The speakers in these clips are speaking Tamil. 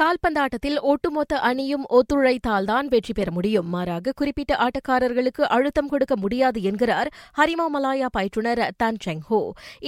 கால்பந்தாட்டத்தில் ஒட்டுமொத்த அணியும் ஒத்துழைத்தால்தான் வெற்றி பெற முடியும். மாறாக குறிப்பிட்ட ஆட்டக்காரர்களுக்கு அழுத்தம் கொடுக்க முடியாது என்கிறார் ஹரிமா மலாயா பயிற்றுநர் தன் செங் ஹோ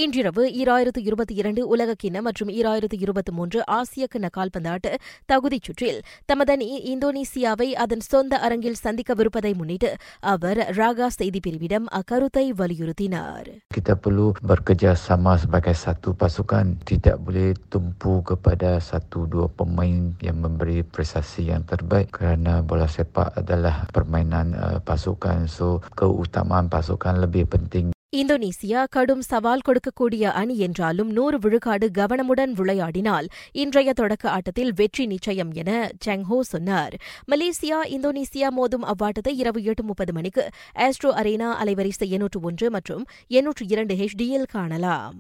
இன்றிரவு ஈராயிரத்து இருபத்தி இரண்டு உலகக்கிண்ண மற்றும் ஈராயிரத்து இருபத்தி மூன்று ஆசிய கிண்ண கால்பந்தாட்ட தகுதிச் சுற்றில் தமது அணி இந்தோனேசியாவை அதன் சொந்த அரங்கில் சந்திக்கவிருப்பதை முன்னிட்டு அவர் ராகா செய்தி பிரிவிடம் அக்கருத்தை வலியுறுத்தினார். Kita perlu bekerjasama sebagai satu pasukan. Tidak boleh tumpu kepada satu dua pemain yang memberi prestasi yang terbaik kerana bola sepak adalah permainan uh, pasukan. So keutamaan pasukan lebih penting. Indonesia கடும் சவால் கொடுக்கக்கூடிய அணி என்றாலும் நூறு விழுக்காடு கவனமுடன் விளையாடினால் இன்றைய தொடக்க ஆட்டத்தில் வெற்றி நிச்சயம் என செங்ஹோ சொன்னார். மலேசியா இந்தோனேசியா மோதும் அவ்வாட்டத்தை இரவு எட்டு முப்பது மணிக்கு ஆஸ்ட்ரோ அரேனா அலைவரிசை எண்ணூற்று ஒன்று மற்றும் எண்ணூற்று இரண்டு ஹெச்டியில் காணலாம்.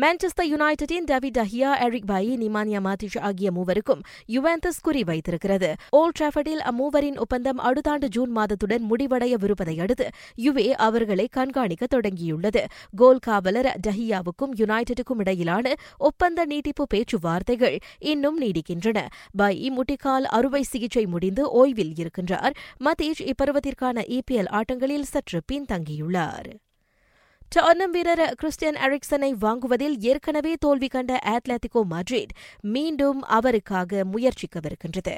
Manchester யுனைடெடின் David de Gea Eric Bailly Nemanja Matic ஆகிய மூவருக்கும் யுவேந்தஸ் குறி வைத்திருக்கிறது. ஓல்ட் டிராஃபர்டில் அம்மூவரின் ஒப்பந்தம் அடுத்த ஆண்டு ஜூன் மாதத்துடன் முடிவடையவிருப்பதை அடுத்து யுவே அவர்களை கண்காணிக்க தொடங்கியுள்ளது. கோல் காவலர் டஹியாவுக்கும் யுனைடெடுக்கும் இடையிலான ஒப்பந்த நீட்டிப்பு பேச்சுவார்த்தைகள் இன்னும் நீடிக்கின்றன. பாயி முட்டிக்கால் அறுவை சிகிச்சை முடிந்து ஓய்வில் இருக்கின்றார். மதீஷ் இப்பருவத்திற்கான இபிஎல் ஆட்டங்களில் சற்று பின்தங்கியுள்ளார். டார்னம் வீரர் கிறிஸ்டியன் எரிக்சனை வாங்குவதில் ஏற்கனவே தோல்வி கண்ட அத்லetico மட்ரிட் மீண்டும் அவருக்காக முயற்சிக்கவிருக்கின்றது.